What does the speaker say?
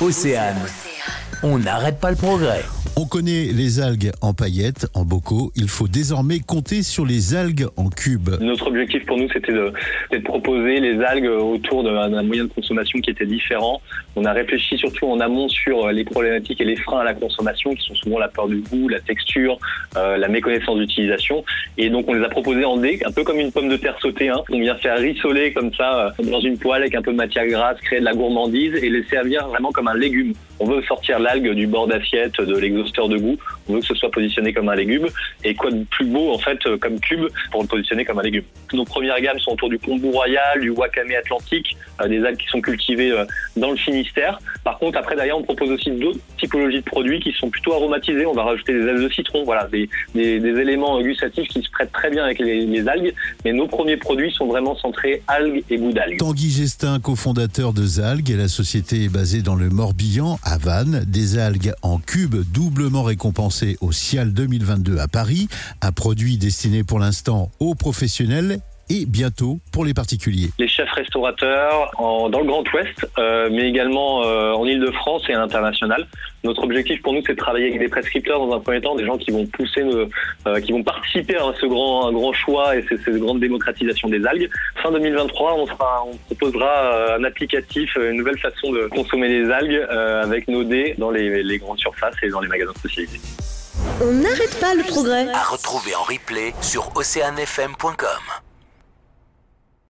Océane. On n'arrête pas le progrès. On connaît les algues en paillettes, en bocaux. Il faut désormais compter sur les algues en cubes. Notre objectif pour nous, c'était de, proposer les algues autour d'un moyen de consommation qui était différent. On a réfléchi surtout en amont sur les problématiques et les freins à la consommation, qui sont souvent la peur du goût, la texture, euh, la méconnaissance d'utilisation. Et donc, on les a proposés en dés, un peu comme une pomme de terre sautée. Hein. On vient faire rissoler comme ça euh, dans une poêle avec un peu de matière grasse, créer de la gourmandise et les servir vraiment comme un légume. On veut sortir l'algue du bord d'assiette, de de goût. On veut que ce soit positionné comme un légume. Et quoi de plus beau, en fait, euh, comme cube pour le positionner comme un légume. Nos premières gammes sont autour du kombu royal, du wakame atlantique, euh, des algues qui sont cultivées euh, dans le Finistère. Par contre, après, derrière, on propose aussi d'autres typologies de produits qui sont plutôt aromatisés. On va rajouter des ailes de citron, voilà, des, éléments gustatifs qui se prêtent très bien avec les, algues. Mais nos premiers produits sont vraiment centrés algues et goût d'algues. Tanguy Gestin, cofondateur de Zalgue, la société est basée dans le Morbihan, à Vannes. Des algues en cubes récompensées au Cial 2022 à Paris. Un produit destiné pour l'instant aux professionnels et bientôt pour les particuliers. les chefs restaurateurs en- dans le Grand Ouest, euh, mais également euh, en Ile-de-France et à l'international. Notre objectif pour nous, c'est de travailler avec des prescripteurs dans un premier temps, des gens qui vont pousser, nos- euh, qui vont participer à ce grand, un grand choix et cette, cette grande démocratisation des algues. Fin 2023, on, proposera un applicatif, une nouvelle façon de consommer les algues euh, avec nos dés dans les, les grandes surfaces et dans les magasins spécialisés. On n'arrête pas le progrès. À retrouver en replay sur oceanfm.com.